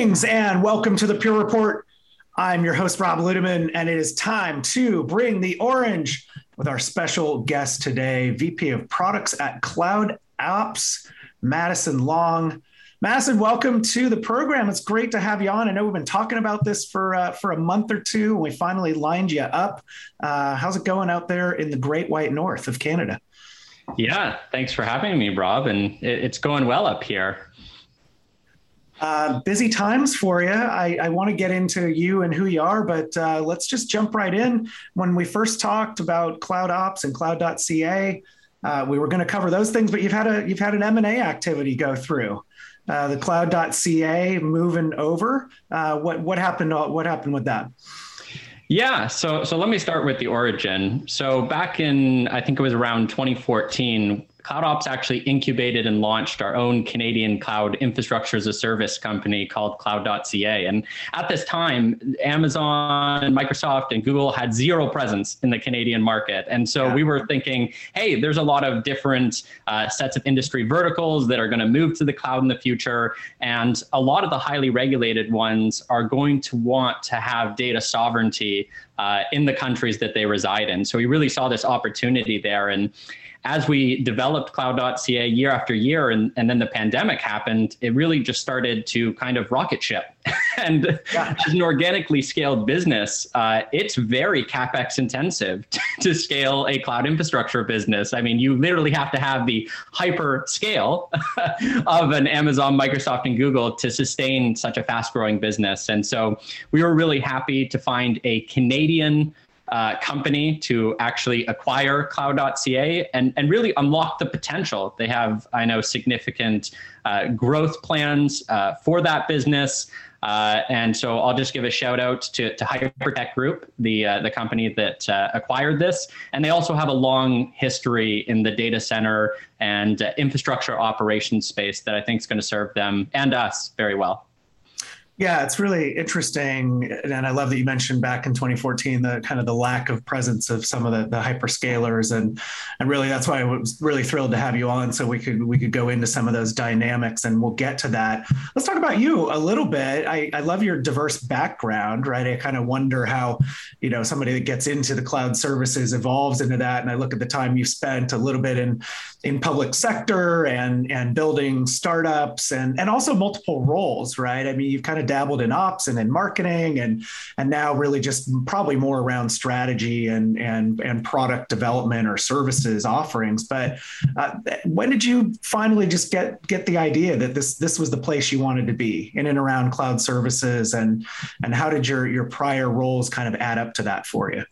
Greetings and welcome to the Pure Report. I'm your host, Rob Ludeman, and it is time to bring the orange with our special guest today, VP of Products at Cloud Ops, Maddison Long. Maddison, welcome to the program. It's great to have you on. I know we've been talking about this for uh, for a month or two, and we finally lined you up. Uh, how's it going out there in the Great White North of Canada? Yeah, thanks for having me, Rob. And it's going well up here. Uh, busy times for you. I, I want to get into you and who you are, but uh, let's just jump right in. When we first talked about Cloud Ops and Cloud.ca, uh, we were going to cover those things, but you've had a you've had an M and A activity go through. Uh, the Cloud.ca moving over. Uh, what what happened? What happened with that? Yeah, so so let me start with the origin. So back in I think it was around 2014, CloudOps actually incubated and launched our own Canadian cloud infrastructure as a service company called cloud.ca. And at this time, Amazon, and Microsoft, and Google had zero presence in the Canadian market. And so yeah. we were thinking, hey, there's a lot of different uh, sets of industry verticals that are going to move to the cloud in the future. And a lot of the highly regulated ones are going to want to have data sovereignty uh, in the countries that they reside in. So we really saw this opportunity there. And as we developed cloud.ca year after year and, and then the pandemic happened, it really just started to kind of rocket ship. and yeah. as an organically scaled business, uh, it's very capex intensive to, to scale a cloud infrastructure business. I mean, you literally have to have the hyper scale of an Amazon, Microsoft, and Google to sustain such a fast growing business. And so we were really happy to find a Canadian uh, company to actually acquire cloud.ca and, and really unlock the potential. They have, I know, significant uh, growth plans uh, for that business. Uh, and so I'll just give a shout out to, to Hypertec Group, the, uh, the company that uh, acquired this. And they also have a long history in the data center and infrastructure operations space that I think is going to serve them and us very well. Yeah, it's really interesting, and I love that you mentioned back in 2014 the kind of the lack of presence of some of the, the hyperscalers, and and really that's why I was really thrilled to have you on, so we could we could go into some of those dynamics, and we'll get to that. Let's talk about you a little bit. I, I love your diverse background, right? I kind of wonder how, you know, somebody that gets into the cloud services evolves into that, and I look at the time you've spent a little bit in in public sector and and building startups, and and also multiple roles, right? I mean, you've kind of dabbled in ops and in marketing and and now really just probably more around strategy and and and product development or services offerings. But uh, when did you finally just get get the idea that this this was the place you wanted to be in and around cloud services? And and how did your your prior roles kind of add up to that for you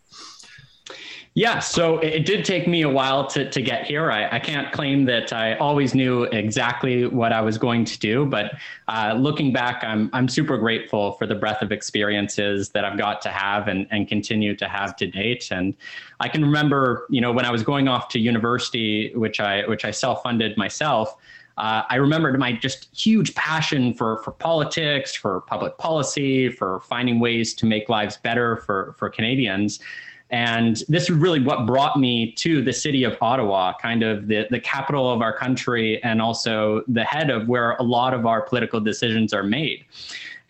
yeah, so it did take me a while to, to get here. I, I can't claim that I always knew exactly what I was going to do, but uh, looking back, I'm, I'm super grateful for the breadth of experiences that I've got to have and, and continue to have to date. And I can remember, you know, when I was going off to university, which I which I self funded myself. Uh, I remembered my just huge passion for for politics, for public policy, for finding ways to make lives better for for Canadians. And this is really what brought me to the city of Ottawa, kind of the, the capital of our country and also the head of where a lot of our political decisions are made.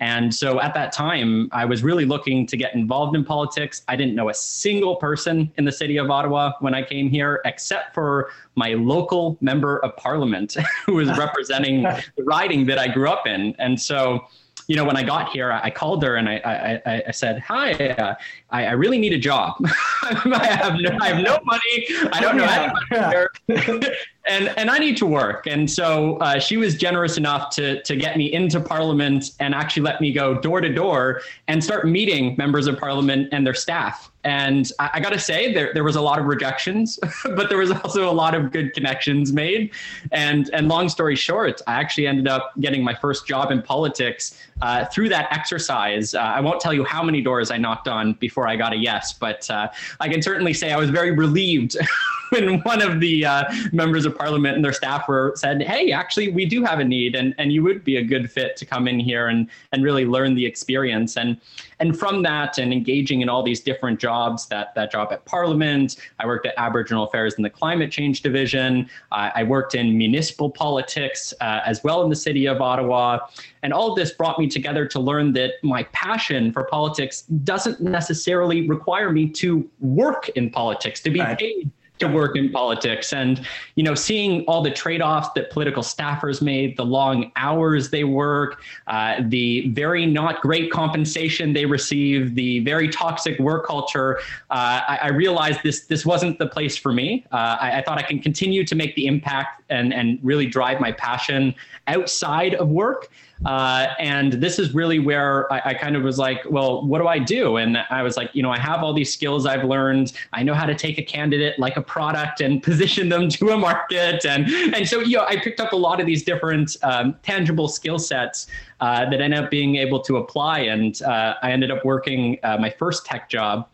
And so at that time, I was really looking to get involved in politics. I didn't know a single person in the city of Ottawa when I came here, except for my local member of parliament who was representing the riding that I grew up in. And so you know, when I got here, I, called her and I, I, I said, "Hi, uh, I, I, really need a job. I have no, I have no money. I don't know yeah, anybody yeah. and and I need to work." And so uh, she was generous enough to to get me into Parliament and actually let me go door to door and start meeting members of Parliament and their staff. And I, I got to say, there, there was a lot of rejections, but there was also a lot of good connections made. And, and long story short, I actually ended up getting my first job in politics uh, through that exercise. Uh, I won't tell you how many doors I knocked on before I got a yes, but uh, I can certainly say I was very relieved when one of the uh, members of parliament and their staff were said, "Hey, actually, we do have a need, and and you would be a good fit to come in here and and really learn the experience." And and from that, and engaging in all these different jobs, that that job at Parliament, I worked at Aboriginal Affairs in the Climate Change Division. Uh, I worked in municipal politics uh, as well in the city of Ottawa, and all of this brought me together to learn that my passion for politics doesn't necessarily require me to work in politics to be right. paid to work in politics. And you know seeing all the trade-offs that political staffers made the long hours they work uh, the very not great compensation they receive the very toxic work culture uh, I, I, realized this this wasn't the place for me. Uh, I, I, thought i can continue to make the impact and and really drive my passion outside of work uh, and this is really where I, I, kind of was like, well, what do I do? And I was like, you know, I have all these skills I've learned. I know how to take a candidate like a product and position them to a market. And, and so, you know, I picked up a lot of these different um, tangible skill sets uh, that ended up being able to apply. And uh, I ended up working uh, my first tech job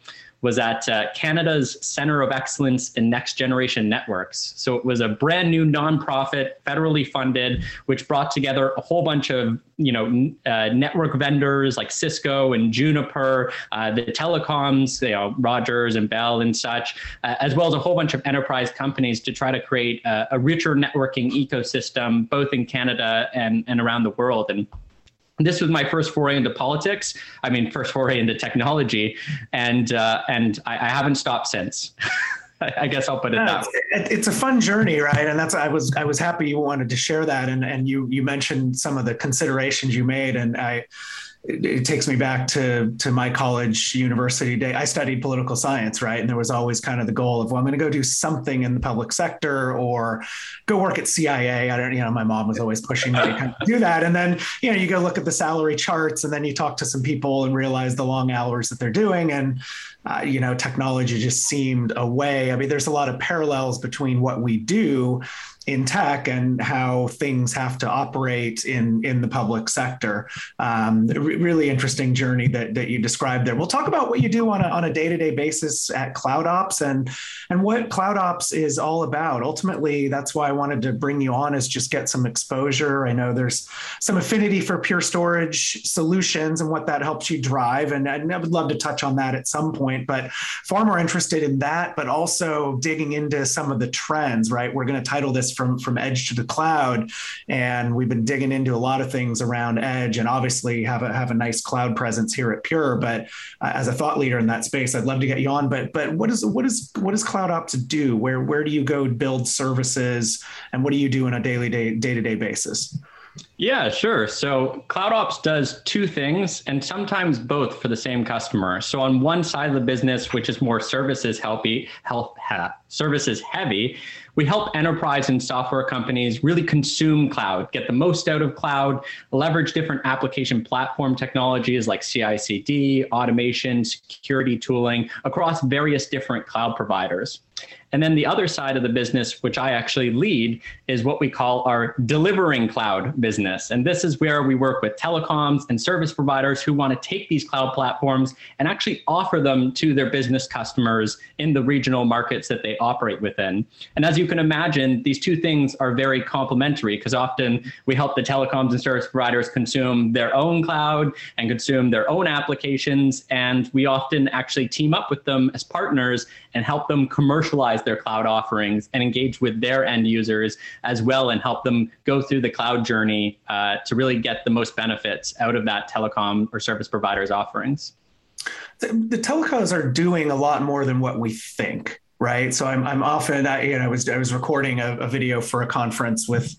was at uh, Canada's Center of Excellence in Next Generation Networks. So it was a brand new nonprofit, federally funded, which brought together a whole bunch of you know uh, network vendors like Cisco and Juniper, uh, the telecoms, you know Rogers and Bell and such, uh, as well as a whole bunch of enterprise companies to try to create a, a richer networking ecosystem, both in Canada and and around the world. And this was my first foray into politics. I mean, first foray into technology, and uh, and I, I, haven't stopped since. I guess I'll put it that way. It's a fun journey, right? And that's I was I was happy you wanted to share that, and and you you mentioned some of the considerations you made, and I it, takes me back to to my college university day. I studied political science, right? And there was always kind of the goal of, well, I'm going to go do something in the public sector or go work at CIA. I don't, you know, my mom was always pushing me to kind of do that. And then, you know, you go look at the salary charts and then you talk to some people and realize the long hours that they're doing. And, uh, you know, technology just seemed a way. I mean, there's a lot of parallels between what we do in tech and how things have to operate in in the public sector. Um, really interesting journey that, that you described there. We'll talk about what you do on a, on a day-to-day basis at Cloud Ops and and what Cloud Ops is all about. Ultimately, that's why I wanted to bring you on is just get some exposure. I know there's some affinity for pure storage solutions and what that helps you drive, and, and I would love to touch on that at some point. But far more interested in that, but also digging into some of the trends. Right, we're going to title this from from edge to the cloud, and we've been digging into a lot of things around edge, and obviously have a have a nice cloud presence here at Pure. But uh, as a thought leader in that space, I'd love to get you on. But but what is what is what does Cloud Ops do? Where where do you go build services, and what do you do on a daily day day to day basis? Yeah, sure. So CloudOps does two things and sometimes both for the same customer. So on one side of the business, which is more services healthy, health, services heavy, we help enterprise and software companies really consume cloud, get the most out of cloud, leverage different application platform technologies like CI CD, automation, security tooling across various different cloud providers. And then the other side of the business, which I actually lead, is what we call our delivering cloud business. And this is where we work with telecoms and service providers who want to take these cloud platforms and actually offer them to their business customers in the regional markets that they operate within. And as you can imagine, these two things are very complementary because often we help the telecoms and service providers consume their own cloud and consume their own applications. And we often actually team up with them as partners and help them commercialize their cloud offerings and engage with their end users as well and help them go through the cloud journey uh, to really get the most benefits out of that telecom or service provider's offerings. The, the telecoms are doing a lot more than what we think right so i'm, I'm often I, you know i was i was recording a, a, video for a conference with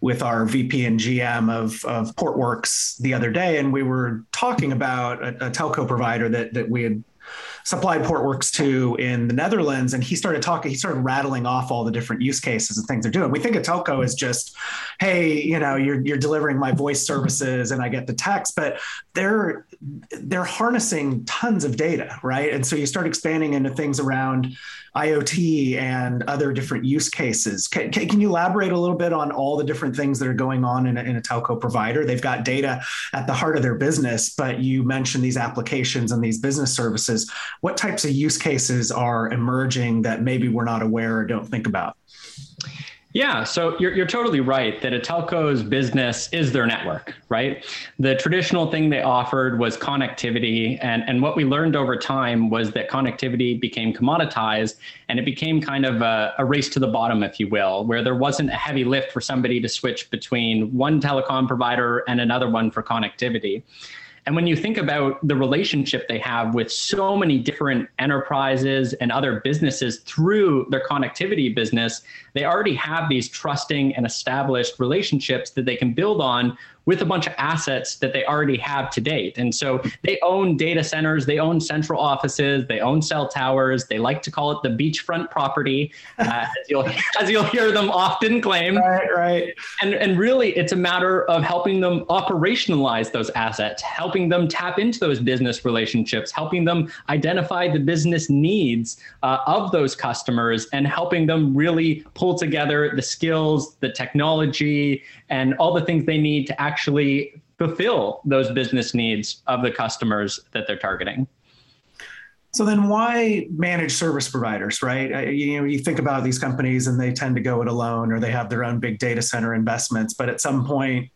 with our vp and gm of of portworx the other day and we were talking about a, a telco provider that that we had supplied Portworx to in the Netherlands, and he started talking. He started rattling off all the different use cases and things they're doing. We think a telco is just, hey, you know, you're you're delivering my voice services and I get the text, but they're they're harnessing tons of data, right? And so you start expanding into things around IoT and other different use cases. Can, can, you elaborate a little bit on all the different things that are going on in a, in a telco provider? They've got data at the heart of their business, but you mentioned these applications and these business services. What types of use cases are emerging that maybe we're not aware or don't think about? Yeah, so you're, you're totally right that a telco's business is their network, right? The traditional thing they offered was connectivity. And, and what we learned over time was that connectivity became commoditized and it became kind of a, a race to the bottom, if you will, where there wasn't a heavy lift for somebody to switch between one telecom provider and another one for connectivity. And when you think about the relationship they have with so many different enterprises and other businesses through their connectivity business, they already have these trusting and established relationships that they can build on with a bunch of assets that they already have to date. And so they own data centers, they own central offices, they own cell towers. They like to call it the beachfront property, uh, as, you'll, as you'll hear them often claim. Right, right. And, and really, it's a matter of helping them operationalize those assets, helping them tap into those business relationships, helping them identify the business needs uh, of those customers, and helping them really pull together the skills, the technology, and all the things they need to actually actually fulfill those business needs of the customers that they're targeting. So then why manage service providers, right? You know, you think about these companies and they tend to go it alone or they have their own big data center investments, but at some point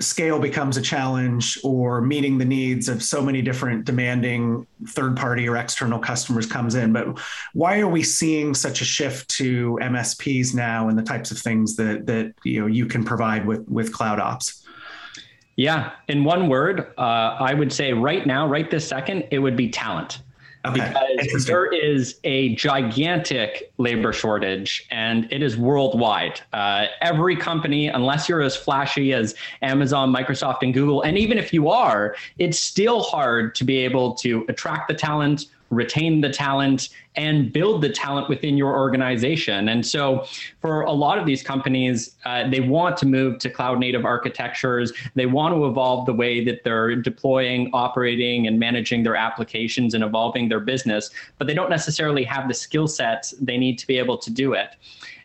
scale becomes a challenge or meeting the needs of so many different demanding third party or external customers comes in. But why are we seeing such a shift to msps now and the types of things that that you know you can provide with with cloud ops? Yeah. In one word uh, i would say right now right this second it would be talent Okay. Because there is a gigantic labor shortage and it is worldwide. Uh, every company, unless you're as flashy as Amazon, Microsoft, and Google, and even if you are, it's still hard to be able to attract the talent, retain the talent and build the talent within your organization. And so, for a lot of these companies, uh, they want to move to cloud native architectures. They want to evolve the way that they're deploying, operating, and managing their applications and evolving their business, but they don't necessarily have the skill sets they need to be able to do it.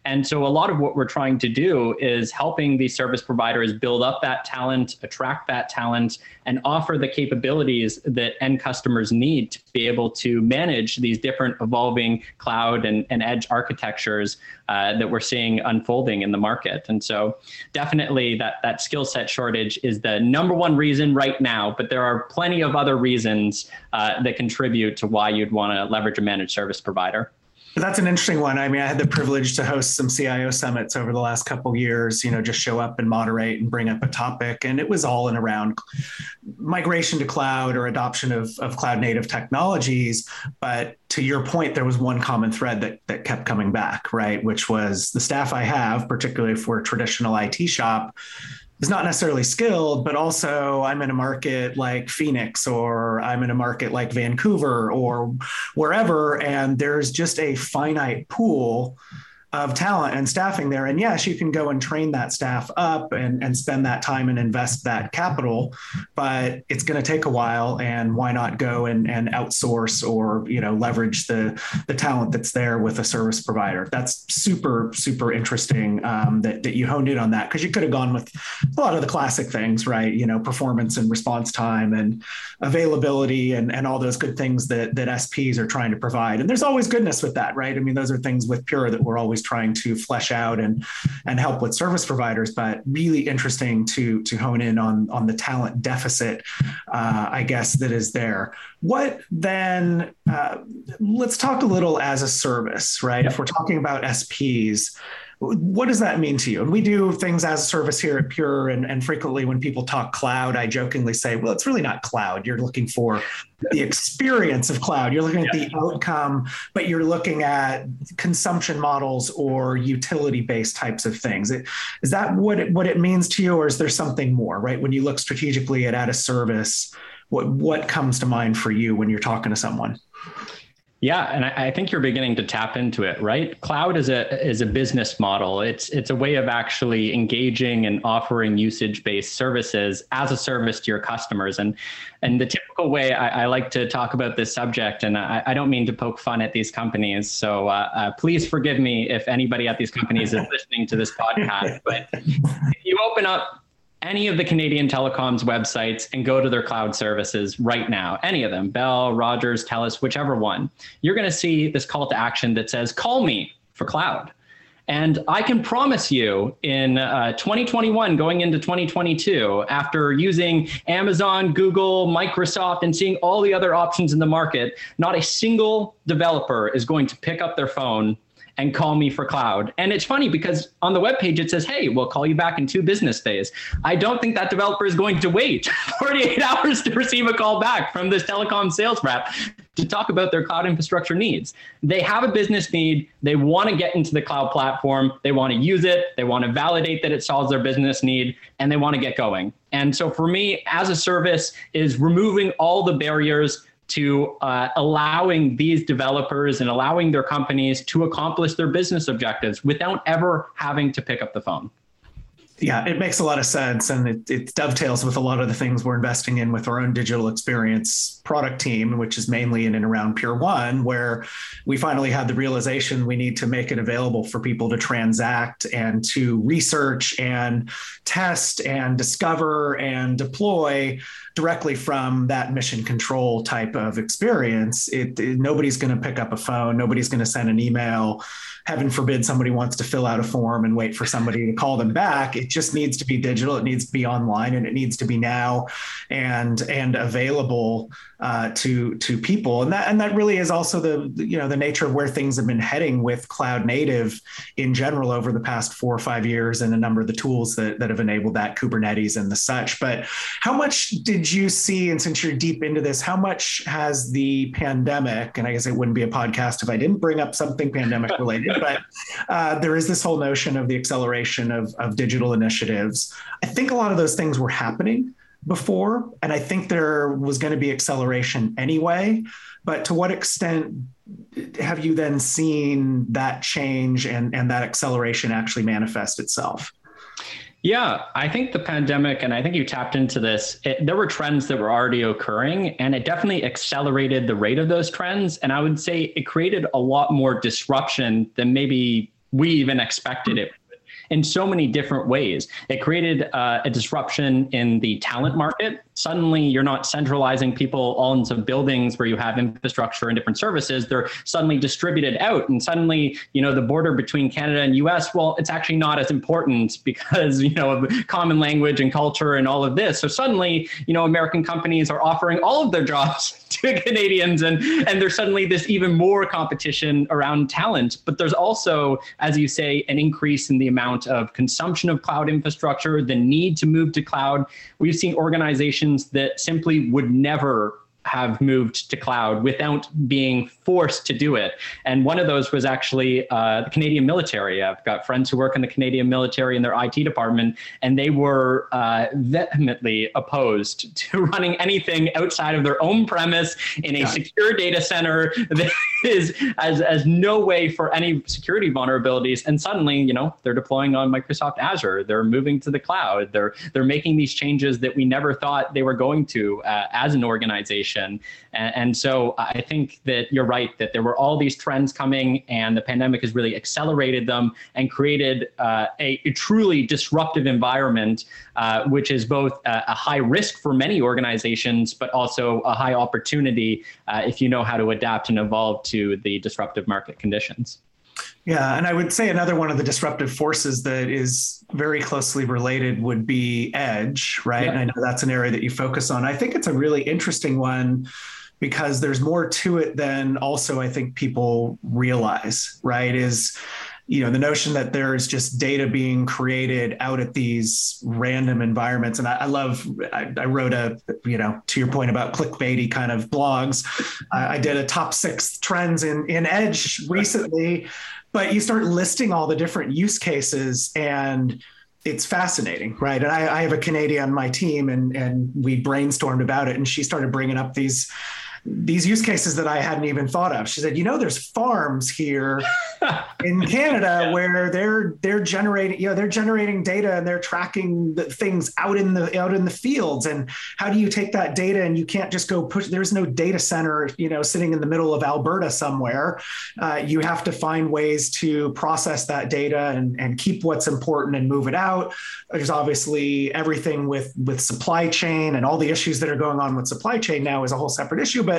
And so a lot of what we're trying to do is helping these service providers build up that talent, attract that talent, and offer the capabilities that end customers need to be able to manage these different evolving cloud and, and edge architectures uh, that we're seeing unfolding in the market. And so definitely that, that skill set shortage is the number one reason right now, but there are plenty of other reasons uh, that contribute to why you'd want to leverage a managed service provider. That's an interesting one. I mean, I had the privilege to host some CIO summits over the last couple years. You know, just show up and moderate and bring up a topic, and it was all in around migration to cloud or adoption of, of cloud native technologies. But to your point, there was one common thread that that kept coming back, right? Which was the staff I have, particularly for a traditional IT shop, is not necessarily skilled, but also I'm in a market like Phoenix or I'm in a market like Vancouver or wherever, and there's just a finite pool of talent and staffing there. And yes, you can go and train that staff up and, and spend that time and invest that capital, but it's going to take a while. And why not go and, and outsource or, you know, leverage the, the talent that's there with a service provider? That's super, super interesting um, that, that you honed in on that because you could have gone with a lot of the classic things, right? You know, performance and response time and availability and, and all those good things that, that SPs are trying to provide. And there's always goodness with that, right? I mean, those are things with Pure that we're always always trying to flesh out and and help with service providers, but really interesting to to hone in on on the talent deficit, uh, I guess that is there. What then? Uh, let's talk a little as a service, right? If we're talking about SPs what does that mean to you? And we do things as a service here at Pure, and, and frequently when people talk cloud, I jokingly say, well, it's really not cloud. You're looking for the experience of cloud. You're looking at the outcome, but you're looking at consumption models or utility-based types of things. Is that what it, what it means to you, or is there something more? Right when you look strategically at at a service, what what comes to mind for you when you're talking to someone? Yeah, and I, I, think you're beginning to tap into it, right? Cloud is a is a business model. It's it's a way of actually engaging and offering usage based services as a service to your customers. And and the typical way I, I like to talk about this subject, and I, I, don't mean to poke fun at these companies, so uh, uh, please forgive me if anybody at these companies is listening to this podcast. But if you open up any of the Canadian telecoms websites and go to their cloud services right now, any of them, Bell, Rogers, TELUS, whichever one, you're going to see this call to action that says, call me for cloud. And I can promise you in uh, 2021, going into 2022, after using Amazon, Google, Microsoft, and seeing all the other options in the market, not a single developer is going to pick up their phone and call me for cloud. And it's funny because on the web page it says, "Hey, we'll call you back in two business days." I don't think that developer is going to wait 48 hours to receive a call back from this telecom sales rep to talk about their cloud infrastructure needs. They have a business need, they want to get into the cloud platform, they want to use it, they want to validate that it solves their business need, and they want to get going. And so for me, as a service is removing all the barriers to uh, allowing these developers and allowing their companies to accomplish their business objectives without ever having to pick up the phone. Yeah, it makes a lot of sense. And it, it, dovetails with a lot of the things we're investing in with our own digital experience product team, which is mainly in and around Pure One, where we finally had the realization we need to make it available for people to transact and to research and test and discover and deploy directly from that mission control type of experience. It, it nobody's going to pick up a phone, nobody's going to send an email. Heaven forbid somebody wants to fill out a form and wait for somebody to call them back. It just needs to be digital it needs to be online and it needs to be now and and available uh, to to people. And that and that really is also the you know the nature of where things have been heading with cloud native in general over the past four or five years and a number of the tools that, that have enabled that kubernetes and the such. But how much did you see and since you're deep into this how much has the pandemic and i guess it wouldn't be a podcast if i didn't bring up something pandemic related but uh, there is this whole notion of the acceleration of, of digital initiatives. I think a lot of those things were happening before, and I think there was going to be acceleration anyway. But to what extent have you then seen that change and, and that acceleration actually manifest itself? Yeah, I think the pandemic, and I think you tapped into this, it, there were trends that were already occurring, and it definitely accelerated the rate of those trends. And I would say it created a lot more disruption than maybe we even expected it in so many different ways. It created uh, a disruption in the talent market. Suddenly, you're not centralizing people all into buildings where you have infrastructure and different services. They're suddenly distributed out, and suddenly, you know, the border between Canada and U.S. Well, it's actually not as important because you know of common language and culture and all of this. So suddenly, you know, American companies are offering all of their jobs to Canadians, and and there's suddenly this even more competition around talent. But there's also, as you say, an increase in the amount of consumption of cloud infrastructure, the need to move to cloud. We've seen organizations that simply would never have moved to cloud without being forced to do it. And one of those was actually uh, the Canadian military. I've got friends who work in the Canadian military in their IT department, and they were uh, vehemently opposed to running anything outside of their own premise in a secure data center that is as, as no way for any security vulnerabilities. And suddenly, you know, they're deploying on Microsoft Azure. They're moving to the cloud. They're they're making these changes that we never thought they were going to uh, as an organization and, and so I think that you're right that there were all these trends coming, and the pandemic has really accelerated them and created uh, a, a, truly disruptive environment, uh, which is both a, a, high risk for many organizations, but also a high opportunity uh, if you know how to adapt and evolve to the disruptive market conditions. Yeah, and I would say another one of the disruptive forces that is very closely related would be edge, right? Yeah. And I know that's an area that you focus on. I think it's a really interesting one because there's more to it than also I think people realize, right? Is you know the notion that there's just data being created out at these random environments and i, I love I, I, wrote a you know to your point about clickbaity kind of blogs I, I did a top six trends in in edge recently but you start listing all the different use cases and it's fascinating, right? And I, I, have a Canadian on my team, and and we brainstormed about it, and she started bringing up these these use cases that I hadn't even thought of. She said, you know, there's farms here in Canada yeah. where they're they're generating, you know, they're generating data and they're tracking the things out in the out in the fields. And how do you take that data and you can't just go push? There's no data center, you know, sitting in the middle of Alberta somewhere. Uh, you have to find ways to process that data and, and keep what's important and move it out. There's obviously everything with with supply chain and all the issues that are going on with supply chain now is a whole separate issue, but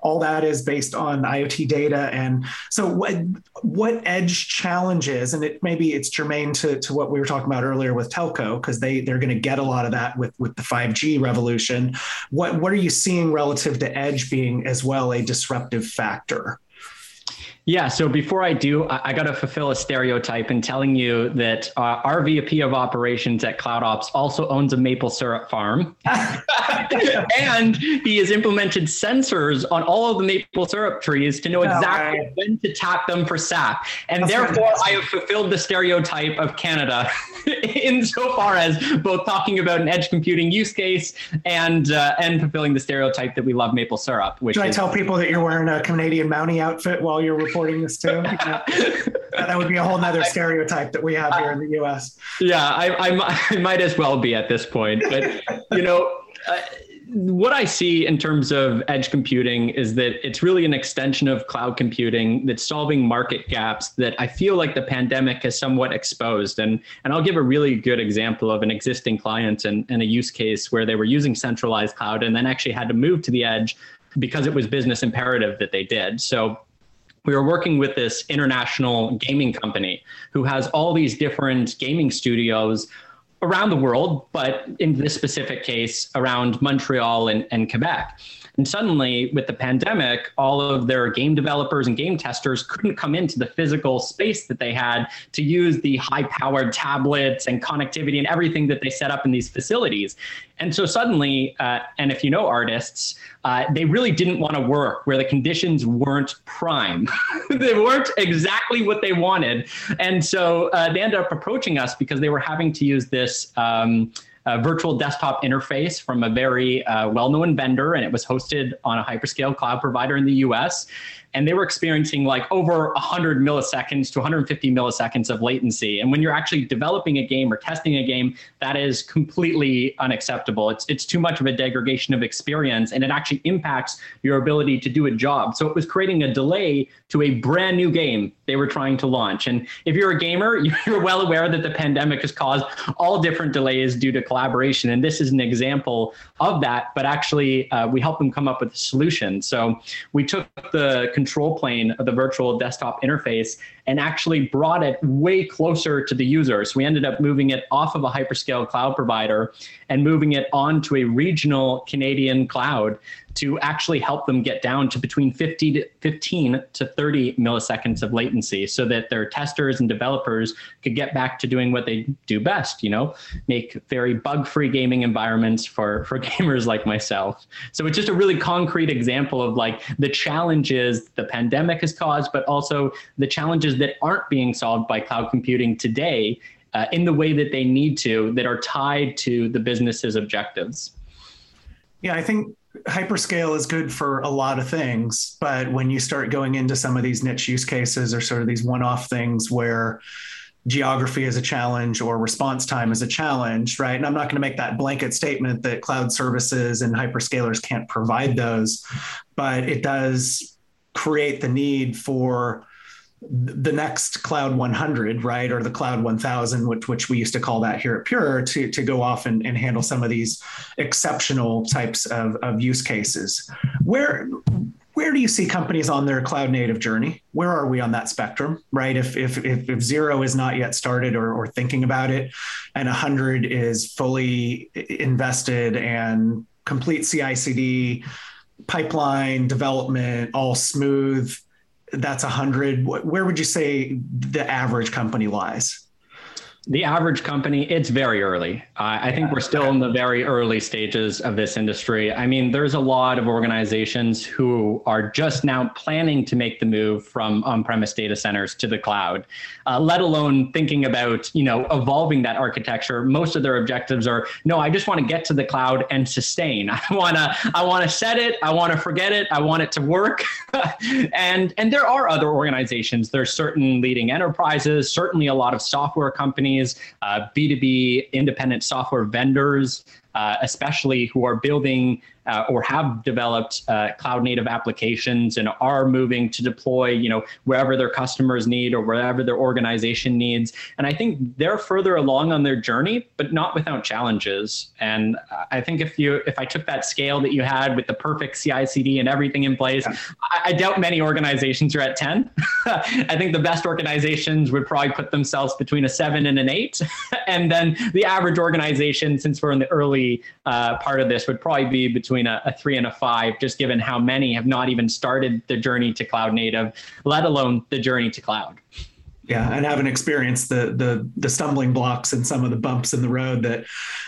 all that is based on IoT data. And so what what edge challenges, and it maybe it's germane to, to what we were talking about earlier with telco, because they they're going to get a lot of that with, with the 5G revolution. What what are you seeing relative to edge being as well a disruptive factor? Yeah. So before I do, I, I got to fulfill a stereotype in telling you that uh, our VP of operations at CloudOps also owns a maple syrup farm. and he has implemented sensors on all of the maple syrup trees to know exactly when to tap them for sap. And That's therefore, I have fulfilled the stereotype of Canada insofar as both talking about an edge computing use case and uh, and fulfilling the stereotype that we love maple syrup. Which Should I tell people that you're wearing a Canadian Mountie outfit while you're reporting this too. that would be a whole nother stereotype that we have here in the U.S. Yeah, I, I, I might as well be at this point, but you know. Uh, what I see in terms of edge computing is that it's really an extension of cloud computing that's solving market gaps that I feel like the pandemic has somewhat exposed. And, and I'll give a really good example of an existing client and, and a use case where they were using centralized cloud and then actually had to move to the edge because it was business imperative that they did. So we were working with this international gaming company who has all these different gaming studios around the world, but in this specific case, around Montreal and, and Quebec. And suddenly, with the pandemic, all of their game developers and game testers couldn't come into the physical space that they had to use the high powered tablets and connectivity and everything that they set up in these facilities. And so suddenly, uh, and if you know artists, uh, they really didn't want to work where the conditions weren't prime. they weren't exactly what they wanted. And so uh, they ended up approaching us because they were having to use this. Um, virtual desktop interface from a very uh, well-known vendor, and it was hosted on a hyperscale cloud provider in the U.S and they were experiencing like over 100 milliseconds to 150 milliseconds of latency. And when you're actually developing a game or testing a game, that is completely unacceptable. It's it's too much of a degradation of experience, and it actually impacts your ability to do a job. So it was creating a delay to a brand new game they were trying to launch. And if you're a gamer, you're well aware that the pandemic has caused all different delays due to collaboration. And this is an example of that. But actually, uh, we helped them come up with a solution. So we took the control plane of the virtual desktop interface and actually brought it way closer to the user. So we ended up moving it off of a hyperscale cloud provider and moving it onto a regional Canadian cloud to actually help them get down to between 50 to 15 to 30 milliseconds of latency so that their testers and developers could get back to doing what they do best, you know, make very bug-free gaming environments for, for gamers like myself. So it's just a really concrete example of like the challenges the pandemic has caused, but also the challenges that aren't being solved by cloud computing today uh, in the way that they need to that are tied to the business's objectives. Yeah, I think hyperscale is good for a lot of things, but when you start going into some of these niche use cases or sort of these one-off things where geography is a challenge or response time is a challenge, right? And I'm not going to make that blanket statement that cloud services and hyperscalers can't provide those, but it does create the need for the next cloud 100 right or the cloud 1000 which which we used to call that here at pure to, to go off and, and handle some of these exceptional types of, of use cases. Where where do you see companies on their cloud native journey? Where are we on that spectrum right? If if if, if zero is not yet started or, or thinking about it and 100 is fully invested and complete ci cd pipeline development all smooth that's a hundred. Where would you say the average company lies? The average company, it's very early. Uh, I think we're still in the very early stages of this industry. I mean, there's a lot of organizations who are just now planning to make the move from on-premise data centers to the cloud, uh, let alone thinking about you know evolving that architecture. Most of their objectives are no, I just want to get to the cloud and sustain. I want to I want to set it. I want to forget it. I want it to work. and and there are other organizations. There's certain leading enterprises, certainly a lot of software companies companies, uh, B2B independent software vendors, uh, especially who are building uh, or have developed uh, cloud native applications and are moving to deploy, you know, wherever their customers need or wherever their organization needs. And I think they're further along on their journey, but not without challenges. And I think if you if I took that scale that you had with the perfect CI/CD and everything in place, yeah. I, I, doubt many organizations are at ten. I think the best organizations would probably put themselves between a seven and an eight, and then the average organization, since we're in the early uh, part of this, would probably be between between a, a, three and a five, just given how many have not even started the journey to cloud native, let alone the journey to cloud. Yeah, and haven't experienced the the the stumbling blocks and some of the bumps in the road that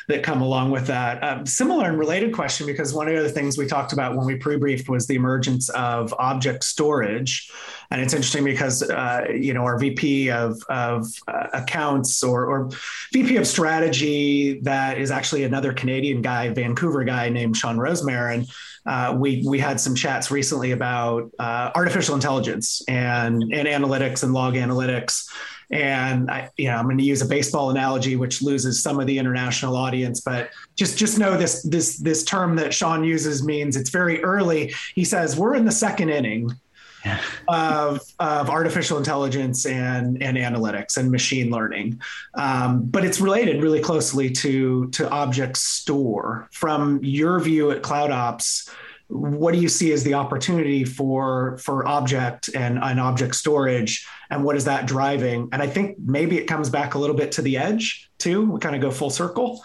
that come along with that. Um, similar and related question, because one of the things we talked about when we pre-briefed was the emergence of object storage, and it's interesting because uh, you know our VP of of uh, accounts or, or VP of strategy that is actually another Canadian guy, Vancouver guy named Shawn Rosemarin uh, we we had some chats recently about uh, artificial intelligence and and analytics and log analytics. And I, you know, I'm going to use a baseball analogy, which loses some of the international audience, but just just know this this this term that Shawn uses means it's very early. He says we're in the second inning of, of artificial intelligence and, and analytics and machine learning. Um, but it's related really closely to, to object store. From your view at Cloud Ops, what do you see as the opportunity for for object and, and object storage and what is that driving and i think maybe it comes back a little bit to the edge too we kind of go full circle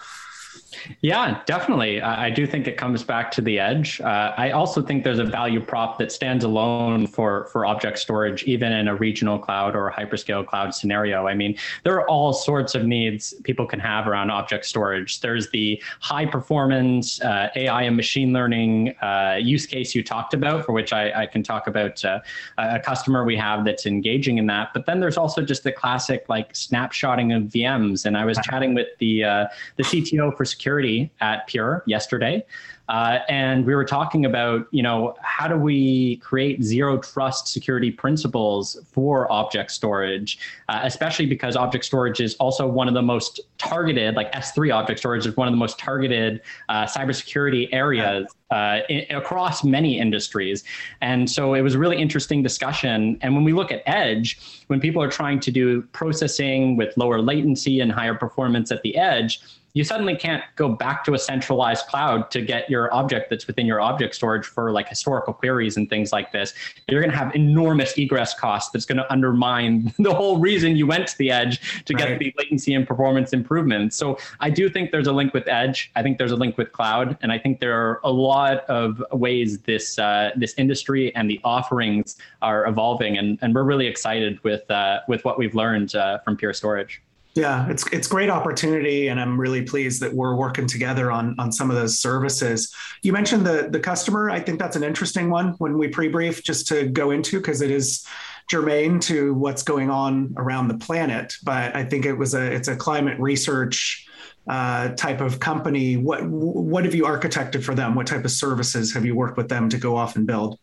yeah, definitely. I, do think it comes back to the edge. Uh, I also think there's a value prop that stands alone for for object storage, even in a regional cloud or a hyperscale cloud scenario. I mean, there are all sorts of needs people can have around object storage. There's the high performance uh, AI and machine learning uh, use case you talked about, for which I, I can talk about uh, a customer we have that's engaging in that. But then there's also just the classic like snapshotting of VMs. And I was chatting with the uh, the CTO for security security at Pure yesterday, uh, and we were talking about, you know, how do we create zero trust security principles for object storage, uh, especially because object storage is also one of the most targeted, like S3 object storage is one of the most targeted uh, cybersecurity areas uh, in, across many industries. And so it was a really interesting discussion. And when we look at edge, when people are trying to do processing with lower latency and higher performance at the edge, you suddenly can't go back to a centralized cloud to get your object that's within your object storage for like historical queries and things like this. You're going to have enormous egress costs that's going to undermine the whole reason you went to the edge to right. get the latency and performance improvements. So I do think there's a link with edge. I think there's a link with cloud, and I think there are a lot of ways this uh, this industry and the offerings are evolving, and, and we're really excited with uh, with what we've learned uh, from Pure Storage. Yeah, it's it's great opportunity, and I'm really pleased that we're working together on on some of those services. You mentioned the the customer. I think that's an interesting one when we pre-brief just to go into because it is germane to what's going on around the planet. But I think it was a it's a climate research uh, type of company. What what have you architected for them? What type of services have you worked with them to go off and build?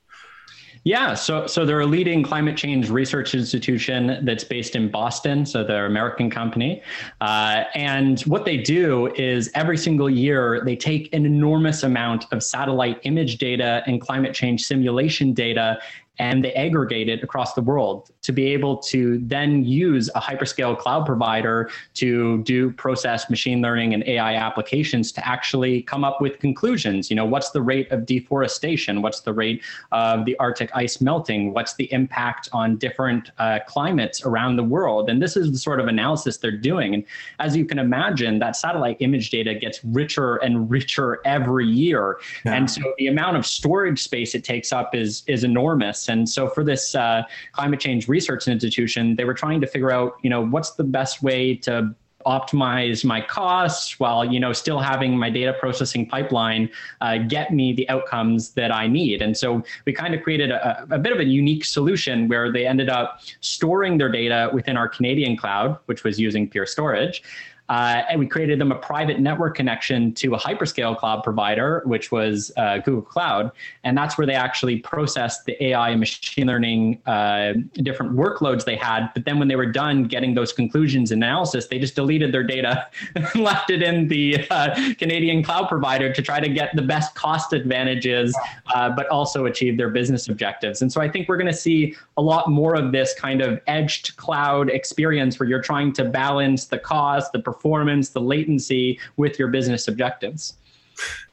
Yeah, so so they're a leading climate change research institution that's based in Boston. So they're an American company, uh, and what they do is every single year they take an enormous amount of satellite image data and climate change simulation data and they aggregate it across the world to be able to then use a hyperscale cloud provider to do process machine learning and AI applications to actually come up with conclusions. You know, what's the rate of deforestation? What's the rate of the Arctic ice melting? What's the impact on different uh, climates around the world? And this is the sort of analysis they're doing. And as you can imagine, that satellite image data gets richer and richer every year. Yeah. And so the amount of storage space it takes up is, is enormous. And so for this uh, climate change research institution, they were trying to figure out, you know, what's the best way to optimize my costs while you know still having my data processing pipeline uh, get me the outcomes that I need. And so we kind of created a, a, bit of a unique solution where they ended up storing their data within our Canadian cloud, which was using Pure Storage. Uh, and we created them a private network connection to a hyperscale cloud provider, which was uh, Google Cloud. And that's where they actually processed the AI and machine learning uh, different workloads they had. But then when they were done getting those conclusions and analysis, they just deleted their data and left it in the uh, Canadian cloud provider to try to get the best cost advantages, uh, but also achieve their business objectives. And so I think we're going to see a lot more of this kind of edged cloud experience where you're trying to balance the cost, the performance performance, the latency with your business objectives.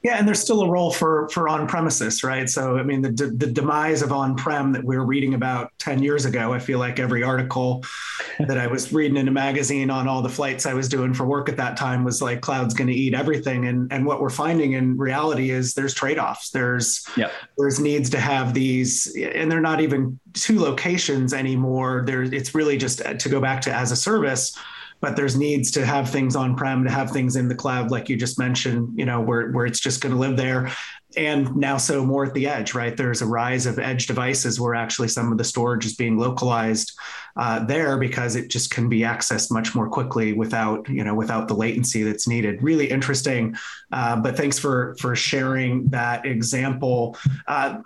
Yeah, and there's still a role for for on premises, right? So, I mean, the the demise of on prem that we were reading about ten years ago. I feel like every article that I was reading in a magazine on all the flights I was doing for work at that time was like cloud's going to eat everything. And and what we're finding in reality is there's trade offs. There's yep. there's needs to have these, and they're not even two locations anymore. There, it's really just uh, to go back to as a service but there's needs to have things on prem to have things in the cloud like you just mentioned you know where, where it's just going to live there. And now so more at the edge right? There's a rise of edge devices where actually some of the storage is being localized uh, there because it just can be accessed much more quickly without you know without the latency that's needed. Really interesting uh, but thanks for for sharing that example. Uh,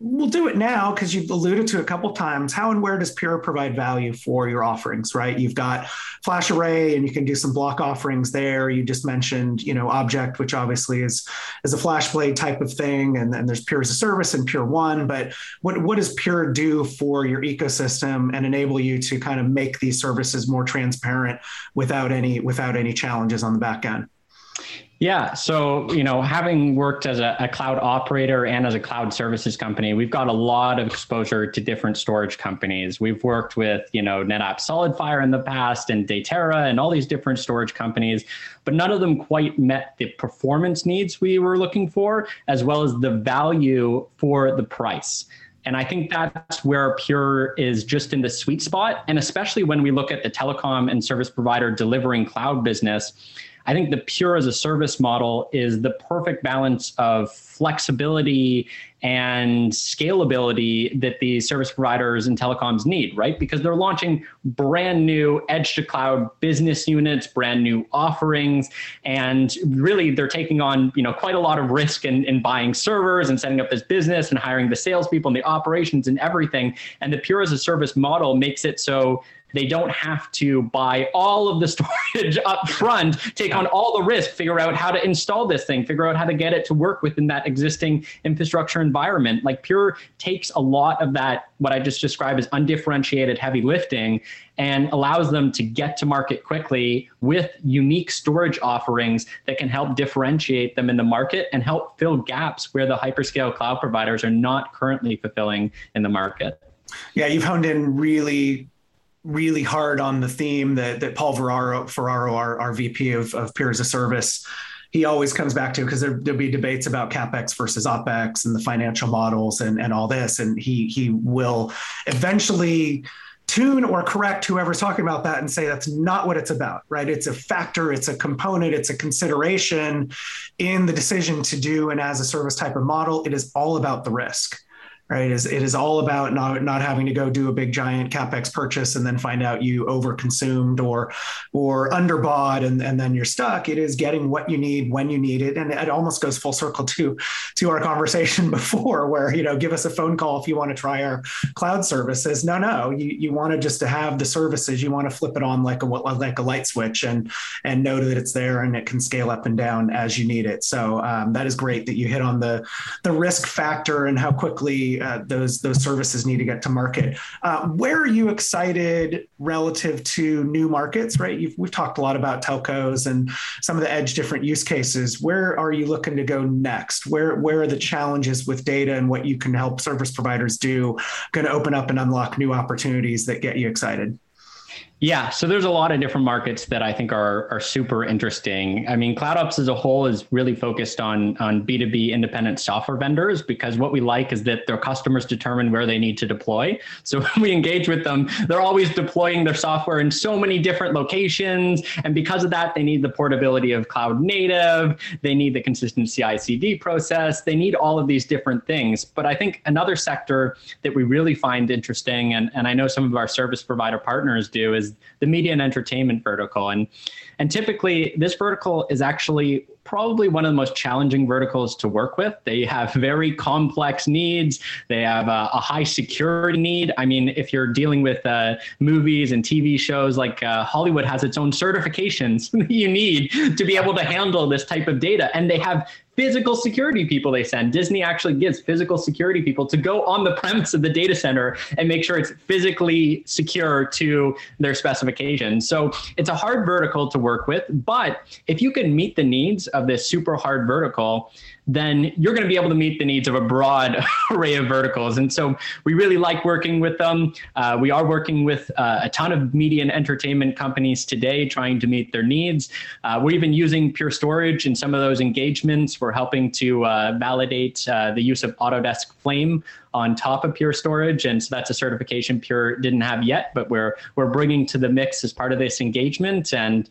we'll do it now because you've alluded to a couple times. How and where does pure provide value for your offerings right? You've got FlashArray and you can do some block offerings there. You just mentioned you know object which obviously is is a FlashBlade type of thing and then there's pure as a service and Pure1. But what, what does pure do for your ecosystem and enable you to kind of make these services more transparent without any without any challenges on the back end yeah. So, you know, having worked as a, a, cloud operator and as a cloud services company, we've got a lot of exposure to different storage companies. We've worked with, you know, NetApp SolidFire in the past and Datera and all these different storage companies, but none of them quite met the performance needs we were looking for, as well as the value for the price. And I think that's where Pure is just in the sweet spot. And especially when we look at the telecom and service provider delivering cloud business, I think the pure as a service model is the perfect balance of flexibility and scalability that the service providers and telecoms need, right? Because they're launching brand new edge to cloud business units, brand new offerings, and really they're taking on you know quite a lot of risk in, in buying servers and setting up this business and hiring the salespeople and the operations and everything. And the pure as a service model makes it so they don't have to buy all of the storage up front, take on all the risk, figure out how to install this thing, figure out how to get it to work within that existing infrastructure environment. Like Pure takes a lot of that, what I just described as undifferentiated heavy lifting, and allows them to get to market quickly with unique storage offerings that can help differentiate them in the market and help fill gaps where the hyperscale cloud providers are not currently fulfilling in the market. Yeah, you've honed in really really hard on the theme that that Paul Ferraro, Ferraro our, our VP of, of Pure as a Service, he always comes back to because there, there'll be debates about capex versus opex and the financial models and, and all this, and he he will eventually tune or correct whoever's talking about that and say that's not what it's about, right? It's a factor, it's a component, it's a consideration in the decision to do an as a service type of model. It is all about the risk right? Is it is all about not not having to go do a big giant capex purchase and then find out you overconsumed or or underbought and, and then you're stuck. It is getting what you need when you need it, and it almost goes full circle to to our conversation before, where you know, give us a phone call if you want to try our cloud services. No, no, you you want to just to have the services. You want to flip it on like a like a light switch and and know that it's there and it can scale up and down as you need it. So um, that is great that you hit on the the risk factor and how quickly uh, those those services need to get to market. Uh, where are you excited relative to new markets? Right, You've, we've talked a lot about telcos and some of the edge different use cases. Where are you looking to go next? Where where are the challenges with data and what you can help service providers do going to open up and unlock new opportunities that get you excited? Yeah, so there's a lot of different markets that I think are are super interesting. I mean, CloudOps as a whole is really focused on on B2B independent software vendors because what we like is that their customers determine where they need to deploy. So when we engage with them, they're always deploying their software in so many different locations, and because of that, they need the portability of cloud native, they need the consistent CI/CD process, they need all of these different things. But I think another sector that we really find interesting, and and I know some of our service provider partners do, is the media and entertainment vertical. And, and typically, this vertical is actually probably one of the most challenging verticals to work with. They have very complex needs. They have a, a high security need. I mean, if you're dealing with uh, movies and TV shows, like uh, Hollywood has its own certifications you need to be able to handle this type of data. And they have physical security people they send. Disney actually gives physical security people to go on the premise of the data center and make sure it's physically secure to their specifications. So it's a hard vertical to work with, but if you can meet the needs of this super hard vertical, then you're going to be able to meet the needs of a broad array of verticals. And so we really like working with them. Uh, we are working with uh, a ton of media and entertainment companies today trying to meet their needs. Uh, we're even using Pure Storage in some of those engagements. We're helping to uh, validate uh, the use of Autodesk Flame on top of Pure Storage. And so that's a certification Pure didn't have yet, but we're, we're bringing to the mix as part of this engagement. And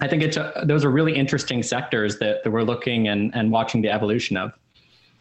I think it's a, those are really interesting sectors that, that we're looking and, and watching the evolution of.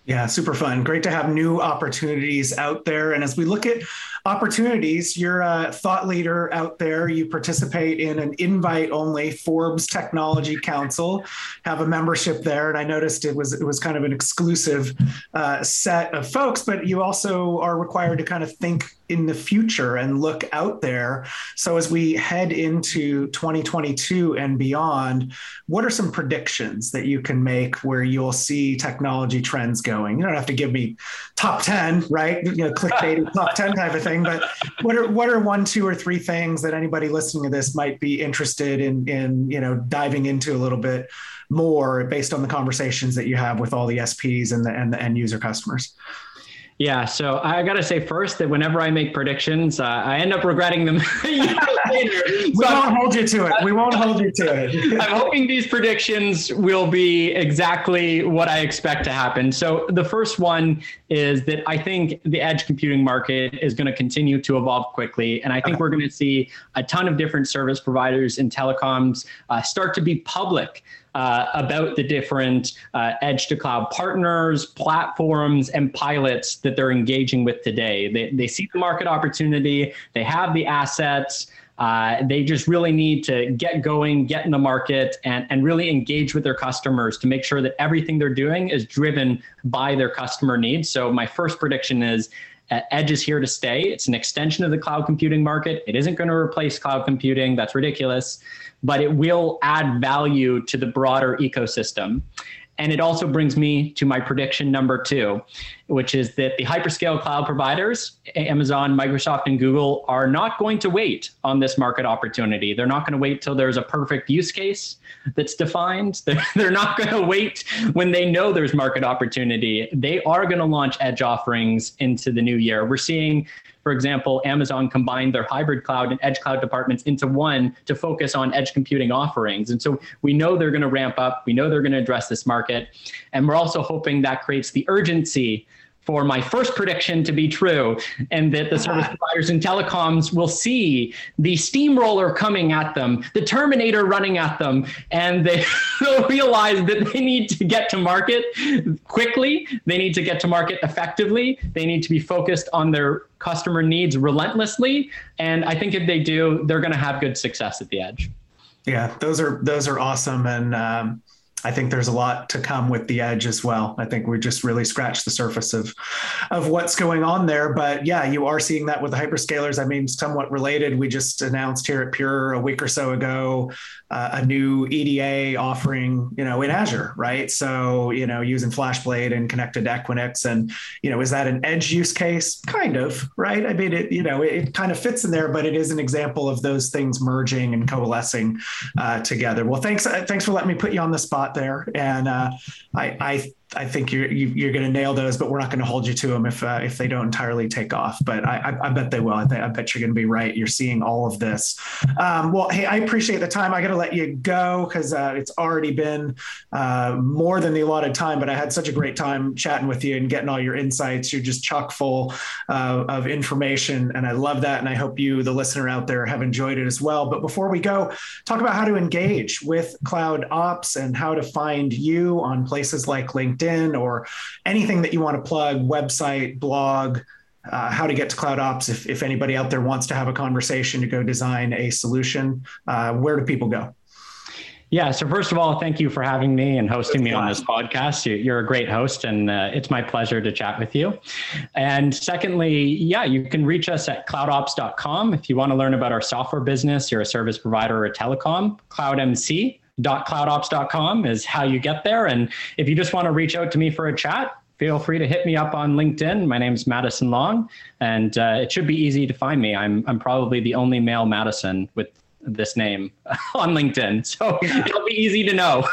Yeah, super fun. Great to have new opportunities out there. And as we look at opportunities, you're a thought leader out there. You participate in an invite only Forbes Technology Council, have a membership there. And I noticed it was it was kind of an exclusive uh, set of folks, but you also are required to kind of think in the future and look out there. So as we head into 2022 and beyond, what are some predictions that you can make where you'll see technology trends going? You don't have to give me top 10, right? You know, clickbait top 10 type of thing, but what are what are one, two, or three things that anybody listening to this might be interested in in, you know, diving into a little bit more based on the conversations that you have with all the SPs and the and the end user customers? Yeah, so I got to say first that whenever I make predictions, uh, I end up regretting them later. we won't hold you to it. We won't hold you to it. I'm hoping these predictions will be exactly what I expect to happen. So the first one is that I think the edge computing market is going to continue to evolve quickly, and I think okay. we're going to see a ton of different service providers and telecoms uh, start to be public uh, about the different uh, edge to cloud partners, platforms, and pilots that they're engaging with today. They, they see the market opportunity, they have the assets. Uh, they just really need to get going, get in the market, and, and really engage with their customers to make sure that everything they're doing is driven by their customer needs. So, my first prediction is Edge is here to stay. It's an extension of the cloud computing market. It isn't going to replace cloud computing. That's ridiculous but it will add value to the broader ecosystem. And it also brings me to my prediction number two, which is that the hyperscale cloud providers, Amazon, Microsoft, and Google, are not going to wait on this market opportunity. They're not going to wait till there's a perfect use case that's defined. They're, they're not going to wait when they know there's market opportunity. They are going to launch edge offerings into the new year. We're seeing for example, Amazon combined their hybrid cloud and edge cloud departments into one to focus on edge computing offerings. And so we know they're going to ramp up. We know they're going to address this market. And we're also hoping that creates the urgency for my first prediction to be true, and that the service providers and telecoms will see the steamroller coming at them, the Terminator running at them, and they will realize that they need to get to market quickly. They need to get to market effectively. They need to be focused on their customer needs relentlessly. And I think if they do, they're going to have good success at the edge. Yeah, those are those are awesome, and um, I think there's a lot to come with the edge as well. I think we just really scratched the surface of of what's going on there. But yeah, you are seeing that with the hyperscalers. I mean, somewhat related. We just announced here at Pure a week or so ago uh, a new EDA offering, you know, in Azure, right? So you know, using FlashBlade and connected to Equinix, and you know, is that an edge use case? Kind of, right? I mean, it you know, it, it kind of fits in there, but it is an example of those things merging and coalescing uh, together. Well, thanks, uh, thanks for letting me put you on the spot there. And uh, I, I I think you're you, are you are going to nail those, but we're not going to hold you to them if uh, if they don't entirely take off. But I, I, I bet they will. I, th- I bet you're going to be right. You're seeing all of this. Um, well, hey, I appreciate the time. I got to let you go because uh, it's already been uh, more than the allotted time. But I had such a great time chatting with you and getting all your insights. You're just chock full uh, of information, and I love that. And I hope you, the listener out there, have enjoyed it as well. But before we go, talk about how to engage with CloudOps and how to find you on places like LinkedIn or anything that you want to plug, website, blog, uh, how to get to CloudOps. If, if anybody out there wants to have a conversation to go design a solution uh, where do people go? Yeah so first of all thank you for having me and hosting me on this podcast. You're a great host and uh, it's my pleasure to chat with you. And secondly yeah you can reach us at cloudops.com if you want to learn about our software business. You're a service provider or a telecom cloudmc cloudops.com is how you get there. And if you just want to reach out to me for a chat, feel free to hit me up on LinkedIn. My name's Maddison Long, and uh, it should be easy to find me. I'm, I'm probably the only male Maddison with this name on LinkedIn. So it'll be easy to know.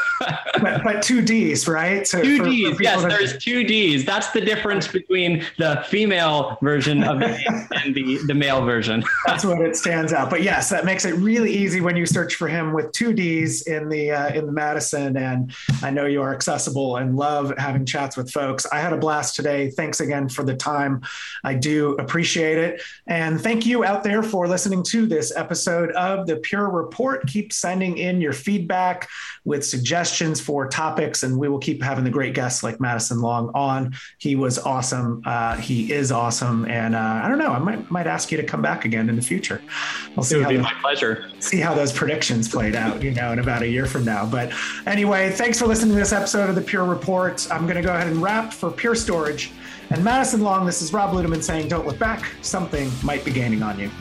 but, but, two D's, right? So two for, D's. For yes, to... there's two D's. That's the difference between the female version of the name and the, the male version. That's what it stands out. But yes, that makes it really easy when you search for him with two D's in the uh, in the Maddison. And I know you are accessible and love having chats with folks. I had a blast today. Thanks again for the time. I do appreciate it. And thank you out there for listening to this episode of the Pure Report. Keep sending in your feedback with suggestions for topics, and we will keep having the great guests like Maddison Long on. He was awesome. Uh, he is awesome, and uh, I don't know. I might might ask you to come back again in the future. We'll see. It would be my pleasure. See how those predictions played out, you know, in about a year from now. But anyway, thanks for listening to this episode of the Pure Report. I'm going to go ahead and wrap for Pure Storage. And Maddison Long, this is Rob Ludeman saying, don't look back. Something might be gaining on you.